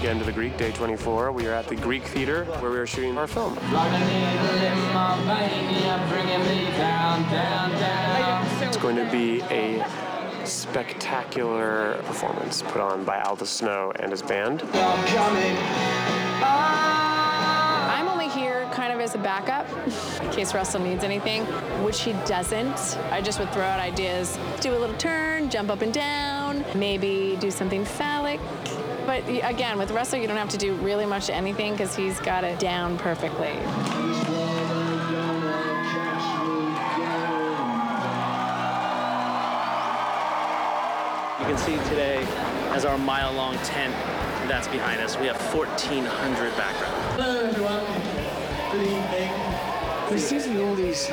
again to the Greek, day 24. We are at the Greek Theater where we are shooting our film. It's going to be a spectacular performance put on by Aldous Snow and his band. I'm only here kind of as a backup in case Russell needs anything, which he doesn't. I just would throw out ideas, do a little turn, jump up and down, maybe do something phallic. But again, with Russell, you don't have to do really much anything because he's got it down perfectly. You can see today as our mile long tent that's behind us, we have 1,400 background. Hello, everyone. Good evening. We're seeing all these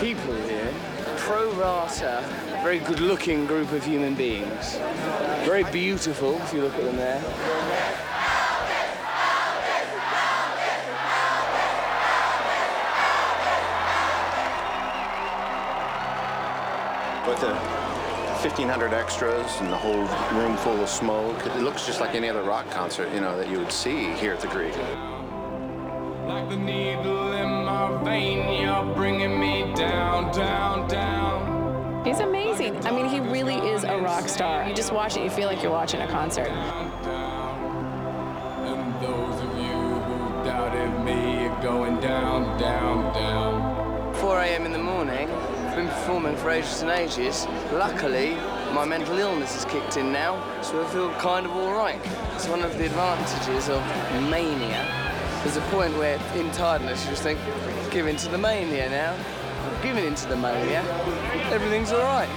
people here, pro rata, very good looking group of human beings. Very beautiful, if you look at them there. With the 1,500 extras and the whole room full of smoke, it looks just like any other rock concert, you know, that you would see here at the Greek. Like the needle in my vein, you're bringing me down, down, down. He's amazing. I mean, he really is a rock star. You just watch it, you feel like you're watching a concert. And those of you who doubted me are going down, down, down. 4 a.m. in the morning. I've been performing for ages and ages. Luckily, my mental illness has kicked in now, so I feel kind of all right. It's one of the advantages of mania. There's a point where, in tiredness, you just think, give in to the mania now. Giving in to the mania. Everything's all right.